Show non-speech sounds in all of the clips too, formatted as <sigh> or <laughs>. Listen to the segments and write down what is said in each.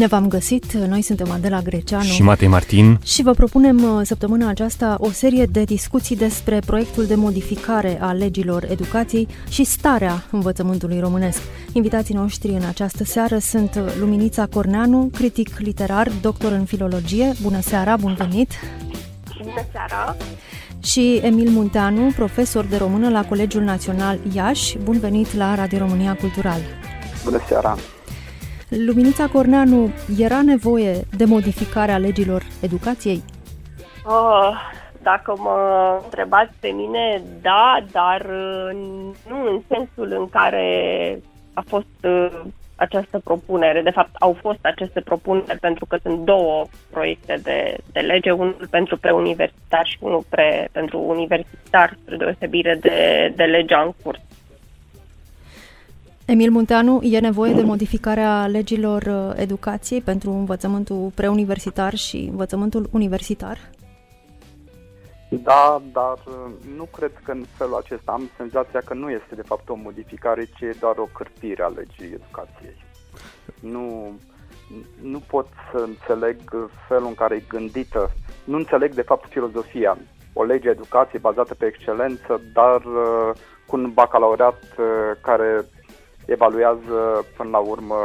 Bine v-am găsit, noi suntem Adela Greceanu și Matei Martin și vă propunem uh, săptămâna aceasta o serie de discuții despre proiectul de modificare a legilor educației și starea învățământului românesc. Invitații noștri în această seară sunt Luminița Corneanu, critic literar, doctor în filologie. Bună seara, bun venit! Bună seara! Și Emil Munteanu, profesor de română la Colegiul Național Iași. Bun venit la Radio România Cultural! Bună seara! Luminița Corneanu, era nevoie de modificarea legilor educației? Oh, dacă mă întrebați pe mine, da, dar uh, nu în sensul în care a fost uh, această propunere. De fapt, au fost aceste propuneri pentru că sunt două proiecte de, de lege, unul pentru preuniversitar și unul pre, pentru universitar, spre deosebire de, de legea în curs. Emil Munteanu, e nevoie de modificarea legilor uh, educației pentru învățământul preuniversitar și învățământul universitar? Da, dar uh, nu cred că în felul acesta am senzația că nu este de fapt o modificare, ci e doar o cârpire a legii educației. Nu, nu pot să înțeleg felul în care e gândită. Nu înțeleg de fapt filozofia. O lege educației bazată pe excelență, dar uh, cu un bacalaureat care evaluează până la urmă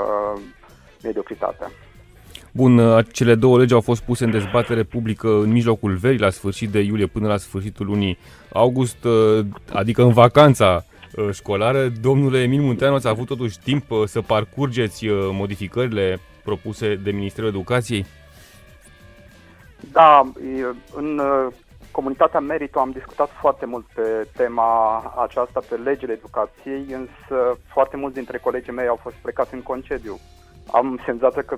mediocritatea. Bun, cele două legi au fost puse în dezbatere publică în mijlocul verii, la sfârșit de iulie până la sfârșitul lunii august, adică în vacanța uh, școlară. Domnule Emil Munteanu, ați avut totuși timp uh, să parcurgeți uh, modificările propuse de Ministerul Educației? Da, în comunitatea Merito am discutat foarte mult pe tema aceasta, pe legile educației, însă foarte mulți dintre colegii mei au fost plecați în concediu. Am senzația că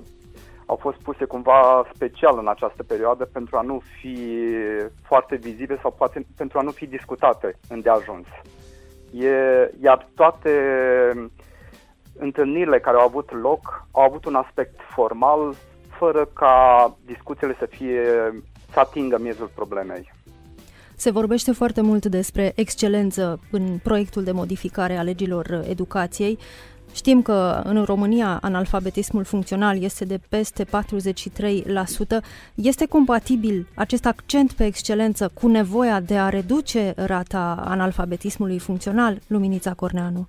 au fost puse cumva special în această perioadă pentru a nu fi foarte vizibile sau poate pentru a nu fi discutate îndeajuns. E, iar toate întâlnirile care au avut loc au avut un aspect formal, fără ca discuțiile să fie să atingă miezul problemei. Se vorbește foarte mult despre excelență în proiectul de modificare a legilor educației. Știm că în România analfabetismul funcțional este de peste 43%. Este compatibil acest accent pe excelență cu nevoia de a reduce rata analfabetismului funcțional, Luminița Corneanu?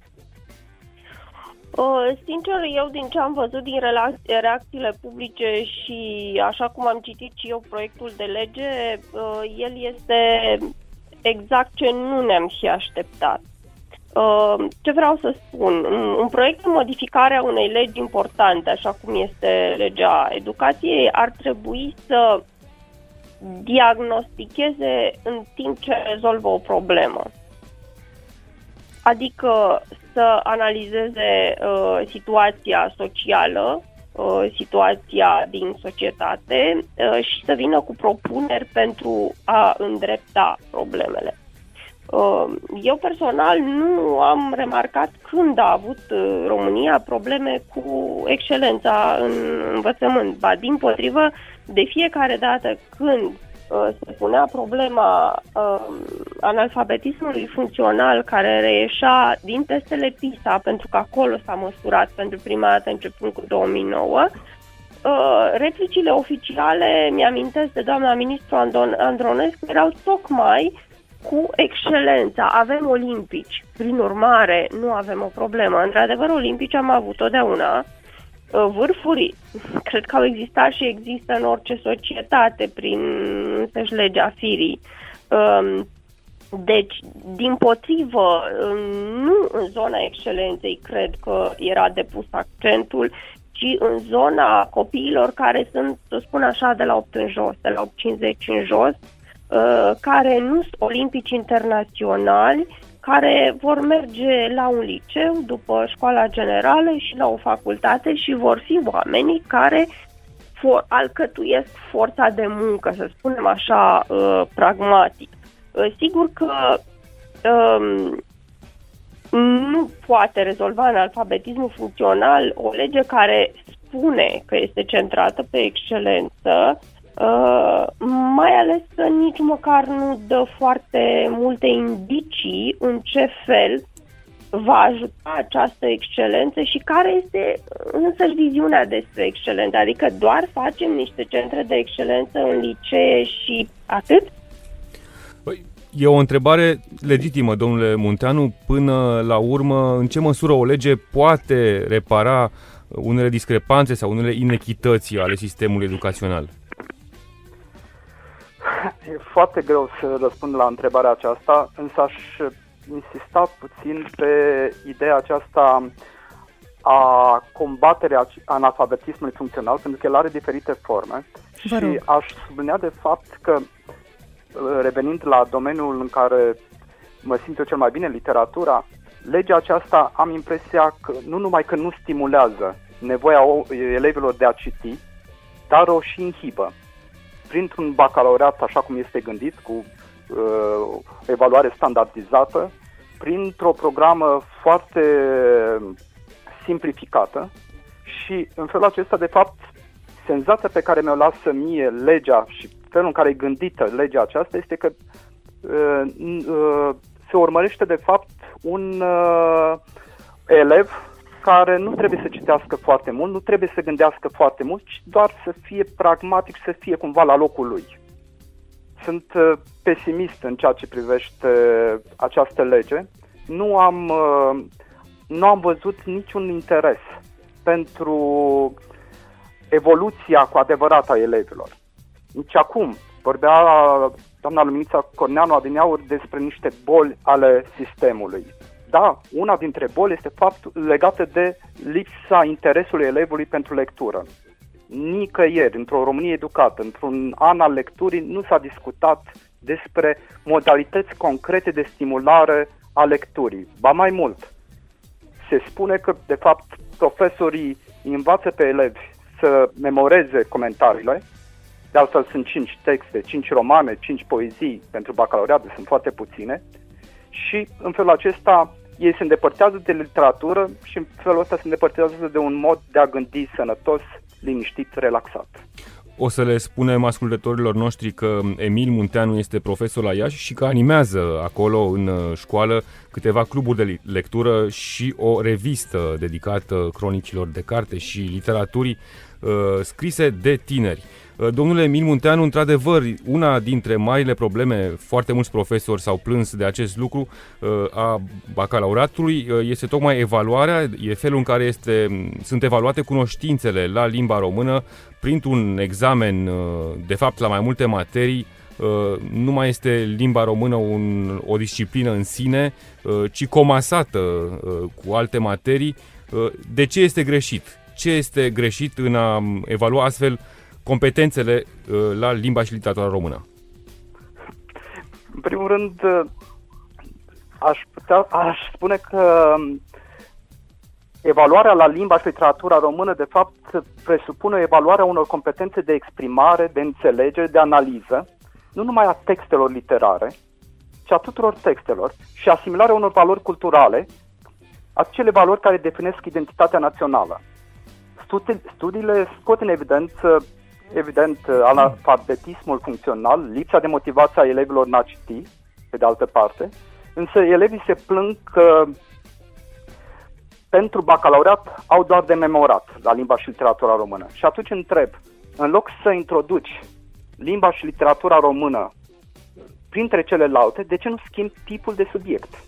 Uh, sincer, eu din ce am văzut din reacțiile publice și așa cum am citit și eu proiectul de lege, uh, el este exact ce nu ne-am și așteptat. Uh, ce vreau să spun? Un proiect de modificare a unei legi importante, așa cum este legea educației, ar trebui să diagnosticheze în timp ce rezolvă o problemă. Adică să analizeze uh, situația socială, uh, situația din societate uh, și să vină cu propuneri pentru a îndrepta problemele. Uh, eu personal nu am remarcat când a avut uh, România probleme cu excelența în învățământ. Ba, din potrivă, de fiecare dată când Uh, se punea problema uh, analfabetismului funcțional care reieșea din testele PISA, pentru că acolo s-a măsurat pentru prima dată începând cu 2009, uh, replicile oficiale, mi-amintesc de doamna ministru Andon- Andronescu, erau tocmai cu excelența. Avem olimpici, prin urmare nu avem o problemă. Într-adevăr, olimpici am avut totdeauna, Uh, vârfuri cred că au existat și există în orice societate prin însăși legea firii. Um, deci, din potrivă, nu în zona excelenței cred că era depus accentul, ci în zona copiilor care sunt, să spun așa, de la 8 în jos, de la 8-50 în jos, uh, care nu sunt olimpici internaționali care vor merge la un liceu după școala generală și la o facultate și vor fi oamenii care for, alcătuiesc forța de muncă, să spunem așa, uh, pragmatic. Uh, sigur că um, nu poate rezolva în alfabetismul funcțional o lege care spune că este centrată pe excelență, uh, mai ales că nici măcar nu dă foarte multe indicii în ce fel va ajuta această excelență și care este însă viziunea despre excelență. Adică doar facem niște centre de excelență în licee și atât? Păi, e o întrebare legitimă, domnule Munteanu. Până la urmă, în ce măsură o lege poate repara unele discrepanțe sau unele inechități ale sistemului educațional? <laughs> E foarte greu să răspund la întrebarea aceasta, însă aș insista puțin pe ideea aceasta a combaterea analfabetismului funcțional, pentru că el are diferite forme. Și aș sublinia de fapt că, revenind la domeniul în care mă simt eu cel mai bine, literatura, legea aceasta am impresia că nu numai că nu stimulează nevoia elevilor de a citi, dar o și inhibă. Printr-un bacalaureat, așa cum este gândit, cu uh, evaluare standardizată, printr-o programă foarte simplificată și în felul acesta, de fapt, senzația pe care mi-o lasă mie legea și felul în care e gândită legea aceasta este că uh, uh, se urmărește, de fapt, un uh, elev care nu trebuie să citească foarte mult, nu trebuie să gândească foarte mult, ci doar să fie pragmatic, să fie cumva la locul lui sunt uh, pesimist în ceea ce privește această lege. Nu am, uh, nu am văzut niciun interes pentru evoluția cu adevărat a elevilor. Nici acum. Vorbea doamna Luminița Corneanu Adineaur despre niște boli ale sistemului. Da, una dintre boli este fapt legată de lipsa interesului elevului pentru lectură nicăieri, într-o Românie educată, într-un an al lecturii, nu s-a discutat despre modalități concrete de stimulare a lecturii. Ba mai mult, se spune că, de fapt, profesorii învață pe elevi să memoreze comentariile, de altfel sunt cinci texte, cinci romane, cinci poezii pentru bacalaureat, sunt foarte puține, și în felul acesta ei se îndepărtează de literatură și în felul ăsta se îndepărtează de un mod de a gândi sănătos, liniștit, relaxat. O să le spunem ascultătorilor noștri că Emil Munteanu este profesor la Iași și că animează acolo în uh, școală câteva cluburi de lectură și o revistă dedicată cronicilor de carte și literaturii uh, scrise de tineri. Uh, domnule Emil Munteanu, într-adevăr, una dintre marile probleme, foarte mulți profesori s-au plâns de acest lucru, uh, a bacalaureatului, uh, este tocmai evaluarea, e felul în care este, sunt evaluate cunoștințele la limba română printr-un examen, de fapt, la mai multe materii, nu mai este limba română un, o disciplină în sine, ci comasată cu alte materii. De ce este greșit? Ce este greșit în a evalua astfel competențele uh, la limba și literatura română? În primul rând, uh, aș, putea, aș spune că um, evaluarea la limba și literatura română, de fapt, presupune evaluarea unor competențe de exprimare, de înțelegere, de analiză, nu numai a textelor literare, ci a tuturor textelor și asimilarea unor valori culturale, acele valori care definesc identitatea națională. Studiile scot în evidență evident, uh, analfabetismul funcțional, lipsa de motivație a elevilor în a citi, pe de altă parte, însă elevii se plâng că pentru bacalaureat au doar de memorat la limba și literatura română. Și atunci întreb, în loc să introduci limba și literatura română printre celelalte, de ce nu schimbi tipul de subiect?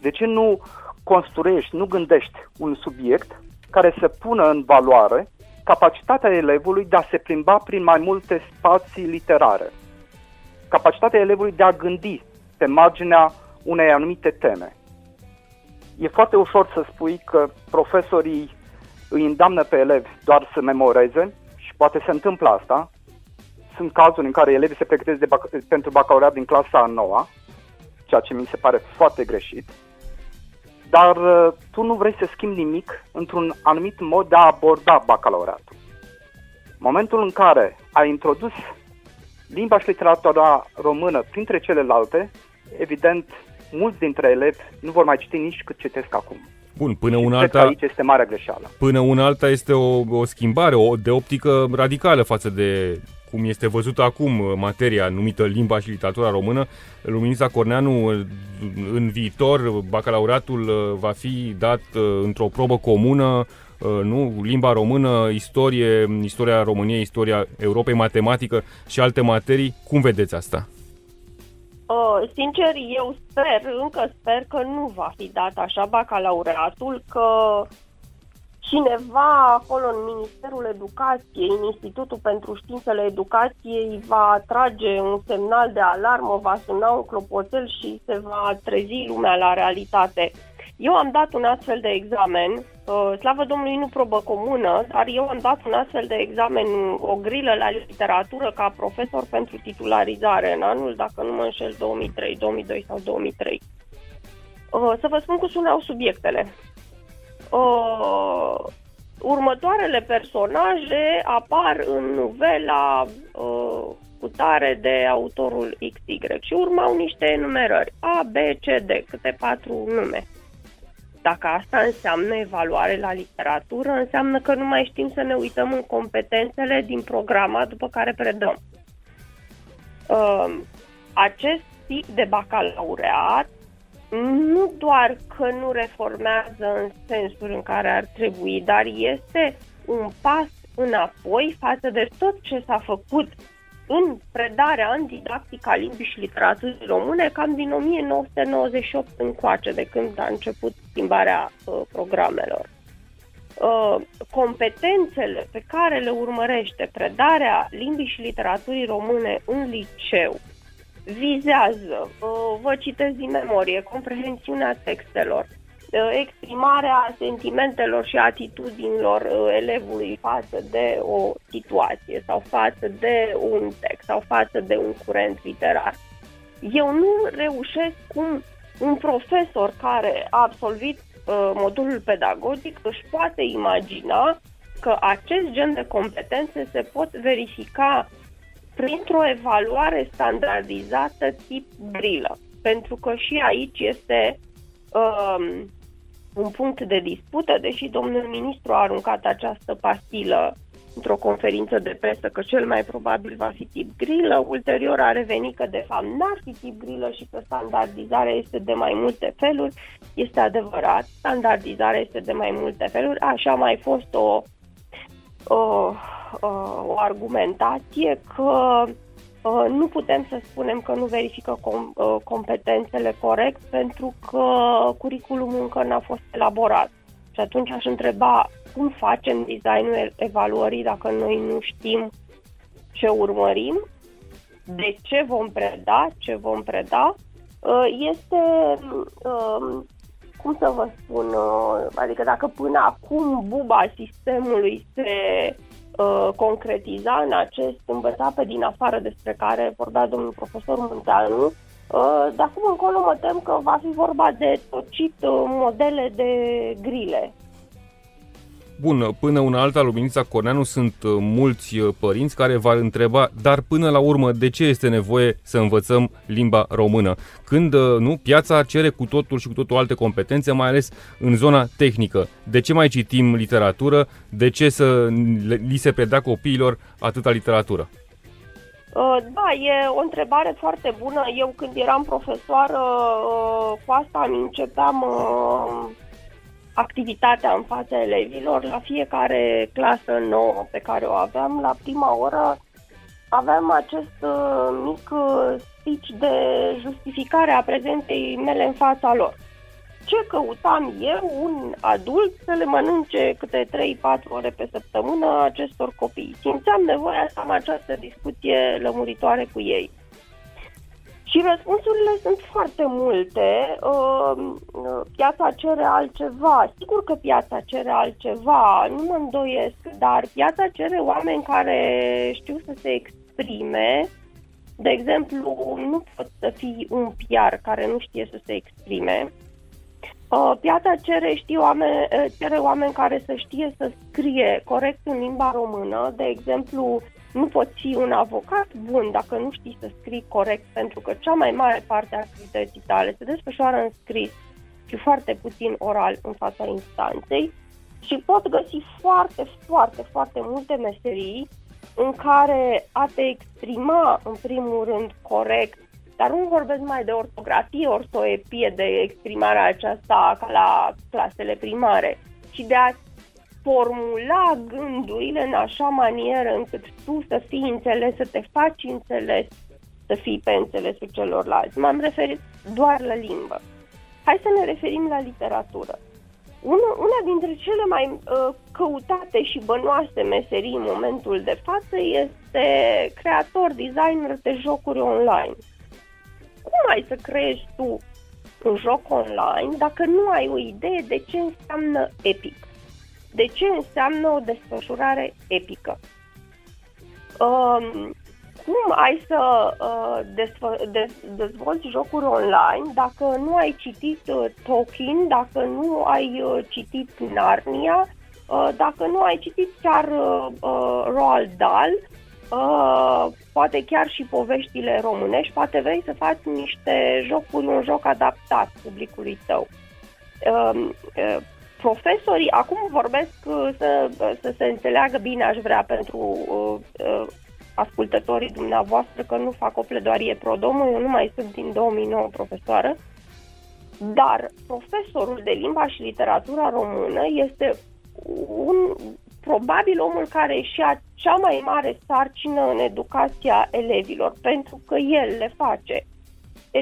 De ce nu construiești, nu gândești un subiect care să pună în valoare capacitatea elevului de a se plimba prin mai multe spații literare, capacitatea elevului de a gândi pe marginea unei anumite teme. E foarte ușor să spui că profesorii îi îndeamnă pe elevi doar să memoreze și poate se întâmplă asta. Sunt cazuri în care elevii se pregătesc de bac- pentru bacalaureat din clasa a noua, ceea ce mi se pare foarte greșit dar uh, tu nu vrei să schimbi nimic într-un anumit mod de a aborda bacalaureatul. Momentul în care ai introdus limba și literatura română printre celelalte, evident, mulți dintre elevi nu vor mai citi nici cât citesc acum. Bun, până un alta... aici este mare greșeală. Până un alta este o, o schimbare o, de optică radicală față de cum este văzută acum uh, materia numită limba și literatura română. Luminița Corneanu, uh, în viitor, bacalaureatul uh, va fi dat într-o probă comună, nu? Limba română, istorie, istoria României, istoria Europei, matematică și alte materii. Cum vedeți asta? Uh, sincer, eu sper, încă sper că nu va fi dat așa bacalaureatul, că cineva acolo în Ministerul Educației, în Institutul pentru Științele Educației, va trage un semnal de alarmă, va suna un clopoțel și se va trezi lumea la realitate. Eu am dat un astfel de examen, uh, slavă Domnului nu probă comună, dar eu am dat un astfel de examen, o grilă la literatură ca profesor pentru titularizare în anul, dacă nu mă înșel, 2003, 2002 sau 2003. Uh, să vă spun cum sunau subiectele. Uh, următoarele personaje apar în novela uh, cu tare de autorul XY și urmau niște enumerări A, B, C, D, câte patru nume. Dacă asta înseamnă evaluare la literatură, înseamnă că nu mai știm să ne uităm în competențele din programa după care predăm. Uh, acest tip de bacalaureat nu doar că nu reformează în sensul în care ar trebui, dar este un pas înapoi față de tot ce s-a făcut în predarea, în didactica limbii și literaturii române cam din 1998 încoace, de când a început schimbarea uh, programelor. Uh, competențele pe care le urmărește predarea limbii și literaturii române în liceu vizează, uh, vă citesc din memorie, comprehensiunea textelor, uh, exprimarea sentimentelor și atitudinilor uh, elevului față de o situație sau față de un text sau față de un curent literar. Eu nu reușesc cum un profesor care a absolvit uh, modulul pedagogic își poate imagina că acest gen de competențe se pot verifica printr-o evaluare standardizată tip grilă. Pentru că și aici este um, un punct de dispută, deși domnul ministru a aruncat această pastilă într-o conferință de presă că cel mai probabil va fi tip grilă, ulterior a revenit că de fapt n-ar fi tip grilă și că standardizarea este de mai multe feluri. Este adevărat, standardizarea este de mai multe feluri, așa a mai fost o, o uh, o argumentație că uh, nu putem să spunem că nu verifică com- uh, competențele corect pentru că curriculumul încă n-a fost elaborat. Și atunci aș întreba cum facem designul evaluării dacă noi nu știm ce urmărim, de ce vom preda, ce vom preda. Uh, este, um, cum să vă spun, uh, adică dacă până acum buba sistemului se Uh, concretiza în acest învăța pe din afară despre care vorbea domnul profesor Munteanu. Uh, de acum încolo mă tem că va fi vorba de tocit uh, modele de grile Bun, până una alta, Luminița Corneanu, sunt uh, mulți uh, părinți care v-ar întreba, dar până la urmă, de ce este nevoie să învățăm limba română? Când, uh, nu, piața cere cu totul și cu totul alte competențe, mai ales în zona tehnică. De ce mai citim literatură? De ce să li se predea copiilor atâta literatură? Da, e o întrebare foarte bună. Eu când eram profesoară, cu asta îmi începeam activitatea în fața elevilor. La fiecare clasă nouă pe care o aveam, la prima oră aveam acest uh, mic uh, speech de justificare a prezenței mele în fața lor. Ce căutam eu, un adult, să le mănânce câte 3-4 ore pe săptămână acestor copii? Simțeam nevoia să am această discuție lămuritoare cu ei. Și răspunsurile sunt foarte multe. Uh, piața cere altceva. Sigur că piața cere altceva, nu mă îndoiesc, dar piața cere oameni care știu să se exprime. De exemplu, nu pot să fii un PR care nu știe să se exprime. Uh, piața cere, știu, oameni, cere oameni care să știe să scrie corect în limba română. De exemplu, nu poți fi un avocat bun dacă nu știi să scrii corect, pentru că cea mai mare parte a activității tale se desfășoară în scris. și foarte puțin oral în fața instanței și pot găsi foarte, foarte, foarte multe meserii în care a te exprima în primul rând corect, dar nu vorbesc mai de ortografie, ortoepie, de exprimarea aceasta ca la clasele primare, ci de a formula gândurile în așa manieră încât tu să fii înțeles, să te faci înțeles, să fii pe înțelesul celorlalți. M-am referit doar la limbă. Hai să ne referim la literatură. Una, una dintre cele mai uh, căutate și bănoase meserii în momentul de față este creator, designer de jocuri online. Cum ai să creezi tu un joc online dacă nu ai o idee de ce înseamnă epic? De ce înseamnă o desfășurare epică? Um, cum ai să uh, desfă, de, dezvolți jocuri online dacă nu ai citit uh, Tolkien, dacă nu ai uh, citit Narnia, uh, dacă nu ai citit chiar uh, uh, Roald Dahl, uh, poate chiar și poveștile românești, poate vrei să faci niște jocuri, un joc adaptat publicului tău. Uh, uh, profesorii, acum vorbesc uh, să, să se înțeleagă bine, aș vrea pentru uh, uh, ascultătorii dumneavoastră că nu fac o pledoarie pro domo, eu nu mai sunt din 2009 profesoară, dar profesorul de limba și literatura română este un, probabil omul care și a cea mai mare sarcină în educația elevilor, pentru că el le face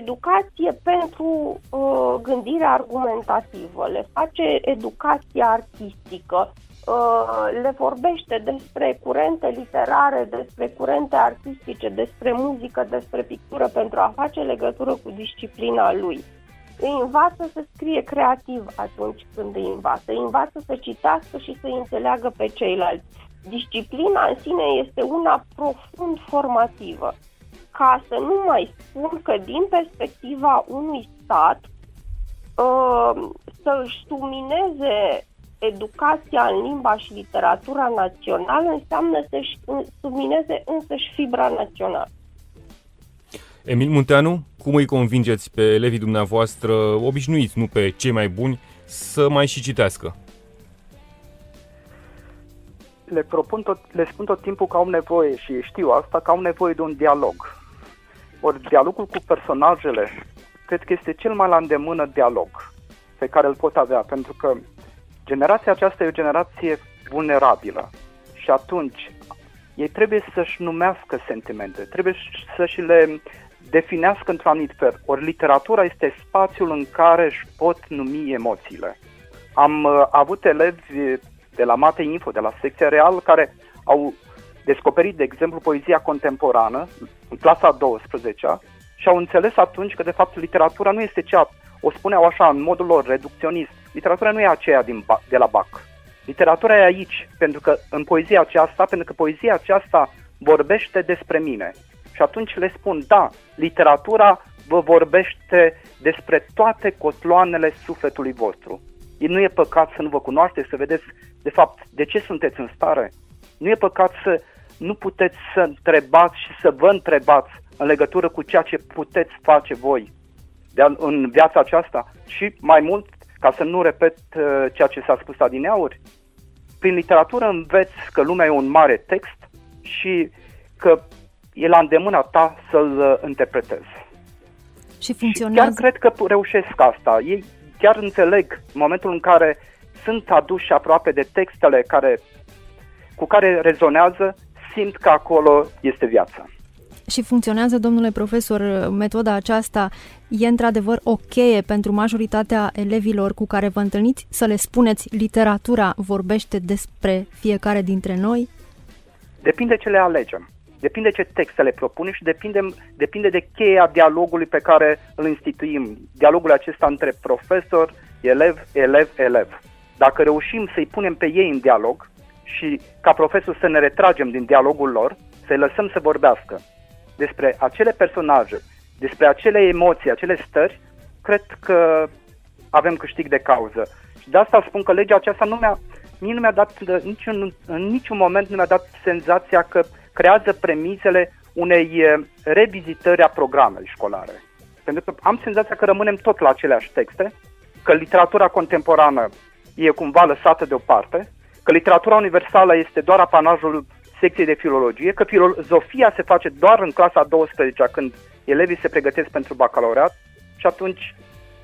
educație pentru uh, gândire argumentativă, le face educație artistică, Uh, le vorbește despre curente literare, despre curente artistice, despre muzică, despre pictură pentru a face legătură cu disciplina lui. Îi învață să scrie creativ atunci când îi învață, îi învață să citească și să înțeleagă pe ceilalți. Disciplina în sine este una profund formativă. Ca să nu mai spun că din perspectiva unui stat uh, să își sumineze educația în limba și literatura națională înseamnă să-și submineze însăși fibra națională. Emil Munteanu, cum îi convingeți pe elevii dumneavoastră obișnuiți, nu pe cei mai buni, să mai și citească? Le, propun tot, le spun tot timpul că au nevoie și știu asta, că au nevoie de un dialog. Ori dialogul cu personajele, cred că este cel mai la îndemână dialog pe care îl pot avea, pentru că Generația aceasta e o generație vulnerabilă și atunci ei trebuie să-și numească sentimente, trebuie să-și le definească într-un anumit fel. Ori literatura este spațiul în care își pot numi emoțiile. Am uh, avut elevi de la Mate Info, de la secția real, care au descoperit, de exemplu, poezia contemporană în clasa 12 și au înțeles atunci că, de fapt, literatura nu este cea, o spuneau așa, în modul lor reducționist, literatura nu e aceea din, de la BAC. Literatura e aici, pentru că în poezia aceasta, pentru că poezia aceasta vorbește despre mine. Și atunci le spun, da, literatura vă vorbește despre toate cotloanele sufletului vostru. Nu e păcat să nu vă cunoașteți, să vedeți, de fapt, de ce sunteți în stare. Nu e păcat să nu puteți să întrebați și să vă întrebați în legătură cu ceea ce puteți face voi de în viața aceasta. Și mai mult, ca să nu repet uh, ceea ce s-a spus adineauri, prin literatură înveți că lumea e un mare text și că e la îndemâna ta să-l uh, interpretezi. Și funcționează. Și chiar cred că reușesc asta. Ei chiar înțeleg în momentul în care sunt aduși aproape de textele care, cu care rezonează, simt că acolo este viața. Și funcționează, domnule profesor, metoda aceasta e într-adevăr o cheie pentru majoritatea elevilor cu care vă întâlniți să le spuneți literatura vorbește despre fiecare dintre noi? Depinde ce le alegem. Depinde ce texte le propunem și depinde, depinde de cheia dialogului pe care îl instituim. Dialogul acesta între profesor, elev, elev, elev. Dacă reușim să-i punem pe ei în dialog și ca profesor să ne retragem din dialogul lor, să-i lăsăm să vorbească despre acele personaje, despre acele emoții, acele stări, cred că avem câștig de cauză. Și de asta spun că legea aceasta nu mi-a, mie nu mi-a dat, niciun, în niciun moment nu mi-a dat senzația că creează premisele unei eh, revizitări a programelor școlare. Pentru că am senzația că rămânem tot la aceleași texte că literatura contemporană e cumva lăsată deoparte, că literatura universală este doar apanajul secției de filologie, că filozofia se face doar în clasa 12 când elevii se pregătesc pentru bacalaureat și atunci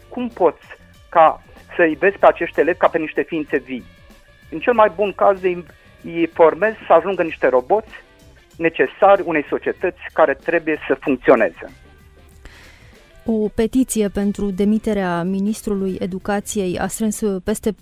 cum poți ca să-i vezi pe acești elevi ca pe niște ființe vii? În cel mai bun caz îi, îi formezi să ajungă niște roboți necesari unei societăți care trebuie să funcționeze o petiție pentru demiterea ministrului educației a strâns peste 45.000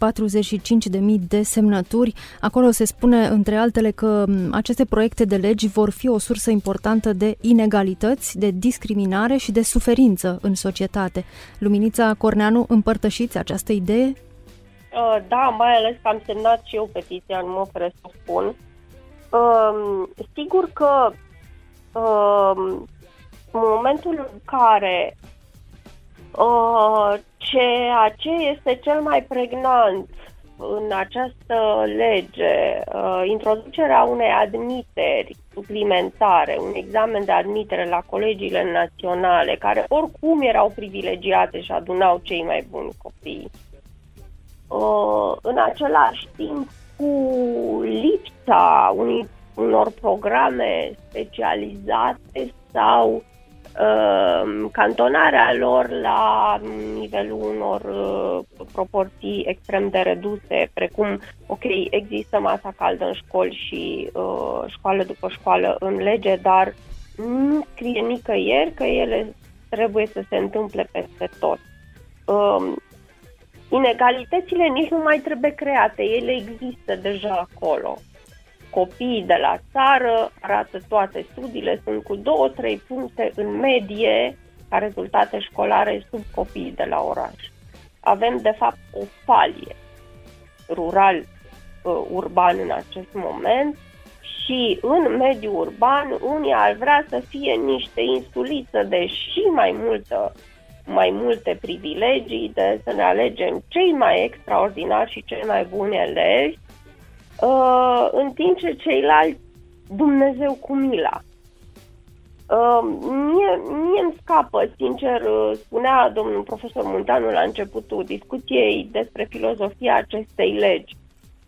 de semnături. Acolo se spune, între altele, că aceste proiecte de legi vor fi o sursă importantă de inegalități, de discriminare și de suferință în societate. Luminița Corneanu, împărtășiți această idee? Uh, da, mai ales că am semnat și eu petiția, nu mă oferă să spun. Um, sigur că um, în momentul în care Uh, ceea ce este cel mai pregnant în această lege, uh, introducerea unei admiteri suplimentare, un examen de admitere la colegiile naționale, care oricum erau privilegiate și adunau cei mai buni copii. Uh, în același timp, cu lipsa unui, unor programe specializate sau uh, cantonarea lor la nivelul unor uh, proporții extrem de reduse, precum, ok, există masa caldă în școli și uh, școală după școală în lege, dar nu scrie nicăieri că ele trebuie să se întâmple peste tot. Uh, inegalitățile nici nu mai trebuie create, ele există deja acolo copiii de la țară, arată toate studiile, sunt cu 2-3 puncte în medie ca rezultate școlare sub copiii de la oraș. Avem, de fapt, o falie rural-urban uh, în acest moment și în mediul urban unii ar vrea să fie niște insuliță de și mai multă mai multe privilegii, de să ne alegem cei mai extraordinari și cei mai buni elevi uh, în timp ce ceilalți Dumnezeu cu mila. Uh, mie, mie îmi scapă, sincer, uh, spunea domnul profesor Munteanu la începutul discuției despre filozofia acestei legi.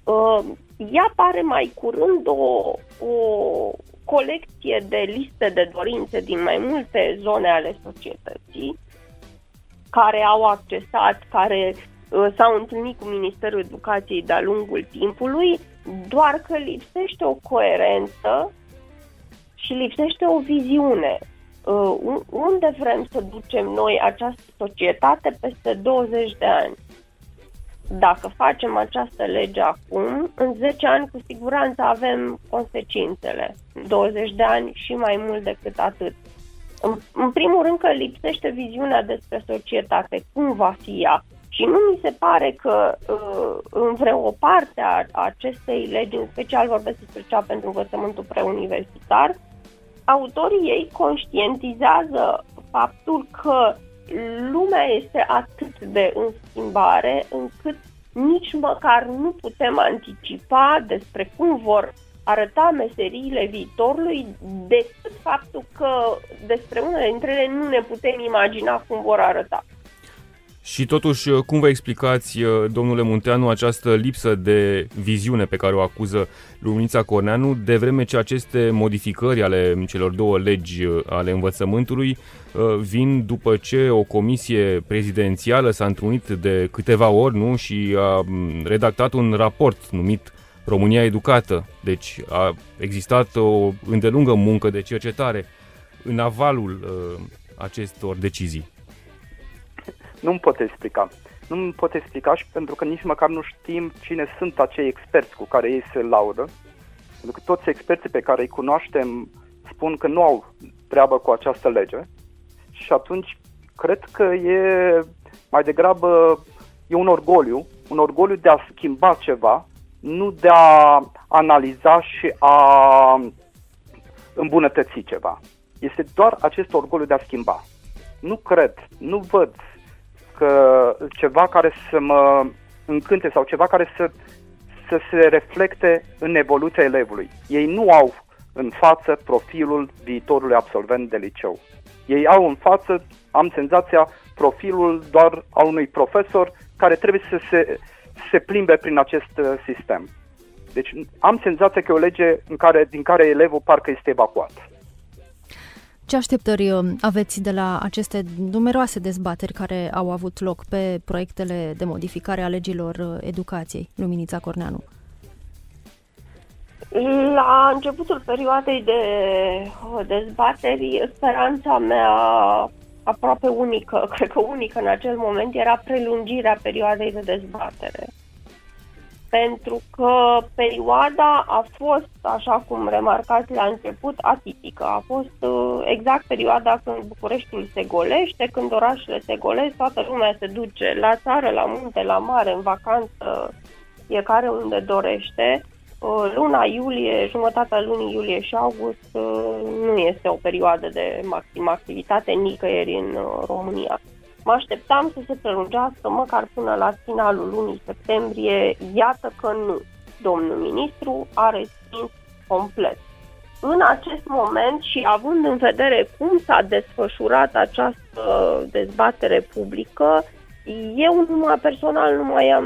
Uh, ea pare mai curând o, o colecție de liste de dorințe din mai multe zone ale societății care au accesat, care uh, s-au întâlnit cu Ministerul Educației de-a lungul timpului doar că lipsește o coerență și lipsește o viziune. Uh, unde vrem să ducem noi această societate peste 20 de ani? Dacă facem această lege acum, în 10 ani cu siguranță avem consecințele. 20 de ani și mai mult decât atât. În, în primul rând că lipsește viziunea despre societate, cum va fi ea, și nu mi se pare că uh, în vreo parte a acestei legi, în special vorbesc despre cea pentru învățământul preuniversitar, autorii ei conștientizează faptul că lumea este atât de în schimbare încât nici măcar nu putem anticipa despre cum vor arăta meseriile viitorului decât faptul că despre unele dintre ele nu ne putem imagina cum vor arăta. Și totuși, uh, cum vă explicați, uh, domnule Munteanu, această lipsă de viziune pe care o acuză Luminița Corneanu, de vreme ce aceste modificări ale celor două legi uh, ale învățământului vin după ce o comisie prezidențială s-a întrunit de câteva ori nu? și a mm, redactat un raport numit România Educată. Deci a existat o îndelungă muncă de cercetare în avalul uh, acestor decizii. Nu-mi pot explica. Nu-mi pot explica și pentru că nici măcar nu știm cine sunt acei experți cu care ei se laudă. Pentru că toți experții pe care îi cunoaștem spun că nu au treabă cu această lege și atunci cred că e mai degrabă e un orgoliu, un orgoliu de a schimba ceva, nu de a analiza și a îmbunătăți ceva. Este doar acest orgoliu de a schimba. Nu cred, nu văd că ceva care să mă încânte sau ceva care să, să se reflecte în evoluția elevului. Ei nu au în față profilul viitorului absolvent de liceu. Ei au în față, am senzația, profilul doar al unui profesor care trebuie să se, se plimbe prin acest uh, sistem. Deci am senzația că e o lege în care, din care elevul parcă este evacuat. Ce așteptări uh, aveți de la aceste numeroase dezbateri care au avut loc pe proiectele de modificare a legilor uh, educației, Luminița Corneanu? La începutul perioadei de dezbateri, speranța mea aproape unică, <laughs> cred că unică în acel moment, era prelungirea perioadei de dezbatere. Pentru că perioada a fost, așa cum remarcați la început, atipică. A fost uh, exact perioada când Bucureștiul se golește, când orașele se golesc, toată lumea se duce la țară, la munte, la mare, în vacanță, fiecare unde dorește Uh, luna iulie, jumătatea lunii iulie și august uh, nu este o perioadă de maximă activitate nicăieri în uh, România. Mă așteptam să se prelungească măcar până la finalul lunii septembrie. Iată că nu. Domnul ministru a respins complet. În acest moment și având în vedere cum s-a desfășurat această dezbatere publică, eu numai personal nu mai am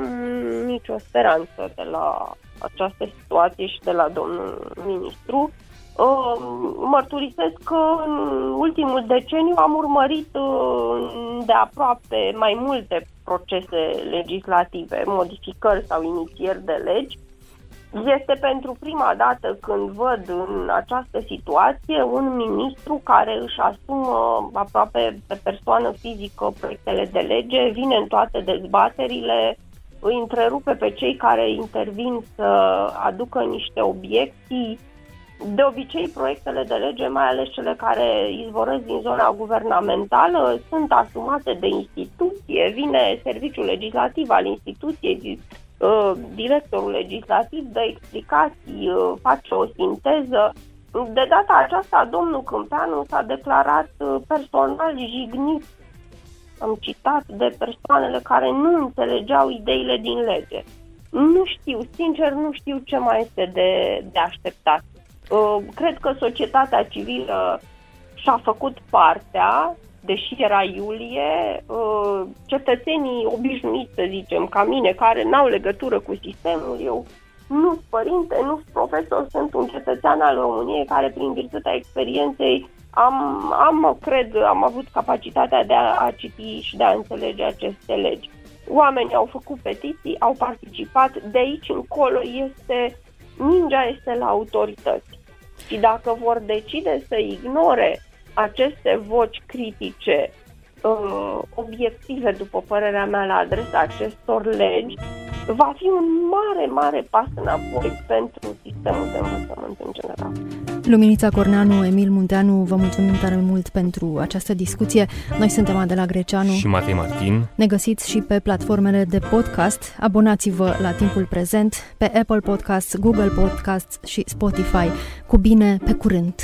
nicio speranță de la această situație și de la domnul ministru. Uh, mărturisesc că în ultimul deceniu am urmărit uh, de aproape mai multe procese legislative, modificări sau inițieri de legi. Este pentru prima dată când văd în această situație un ministru care își asumă aproape pe persoană fizică proiectele de lege, vine în toate dezbaterile, îi întrerupe pe cei care intervin să aducă niște obiecții. De obicei, proiectele de lege, mai ales cele care izvorăsc din zona guvernamentală, sunt asumate de instituție. Vine serviciul legislativ al instituției, uh, directorul legislativ dă explicații, uh, face o sinteză. De data aceasta, domnul Câmpeanu s-a declarat uh, personal jignit am citat de persoanele care nu înțelegeau ideile din lege. Nu știu, sincer, nu știu ce mai este de, de așteptat. Uh, cred că societatea civilă și-a făcut partea, deși era iulie, uh, cetățenii obișnuiți, să zicem, ca mine, care n-au legătură cu sistemul, eu nu sunt părinte, nu sunt profesor, sunt un cetățean al României care, prin virtutea experienței, am, am, cred, am avut capacitatea de a, a citi și de a înțelege aceste legi. Oamenii au făcut petiții, au participat, de aici încolo este, mingea este la autorități. Și dacă vor decide să ignore aceste voci critice, uh, obiective, după părerea mea, la adresa acestor legi, va fi un mare, mare pas înapoi pentru sistemul de învățământ în general. Luminița Corneanu, Emil Munteanu, vă mulțumim tare mult pentru această discuție. Noi suntem Adela Greceanu și Matei Martin. Ne găsiți și pe platformele de podcast. Abonați-vă la timpul prezent pe Apple Podcasts, Google Podcasts și Spotify. Cu bine, pe curând!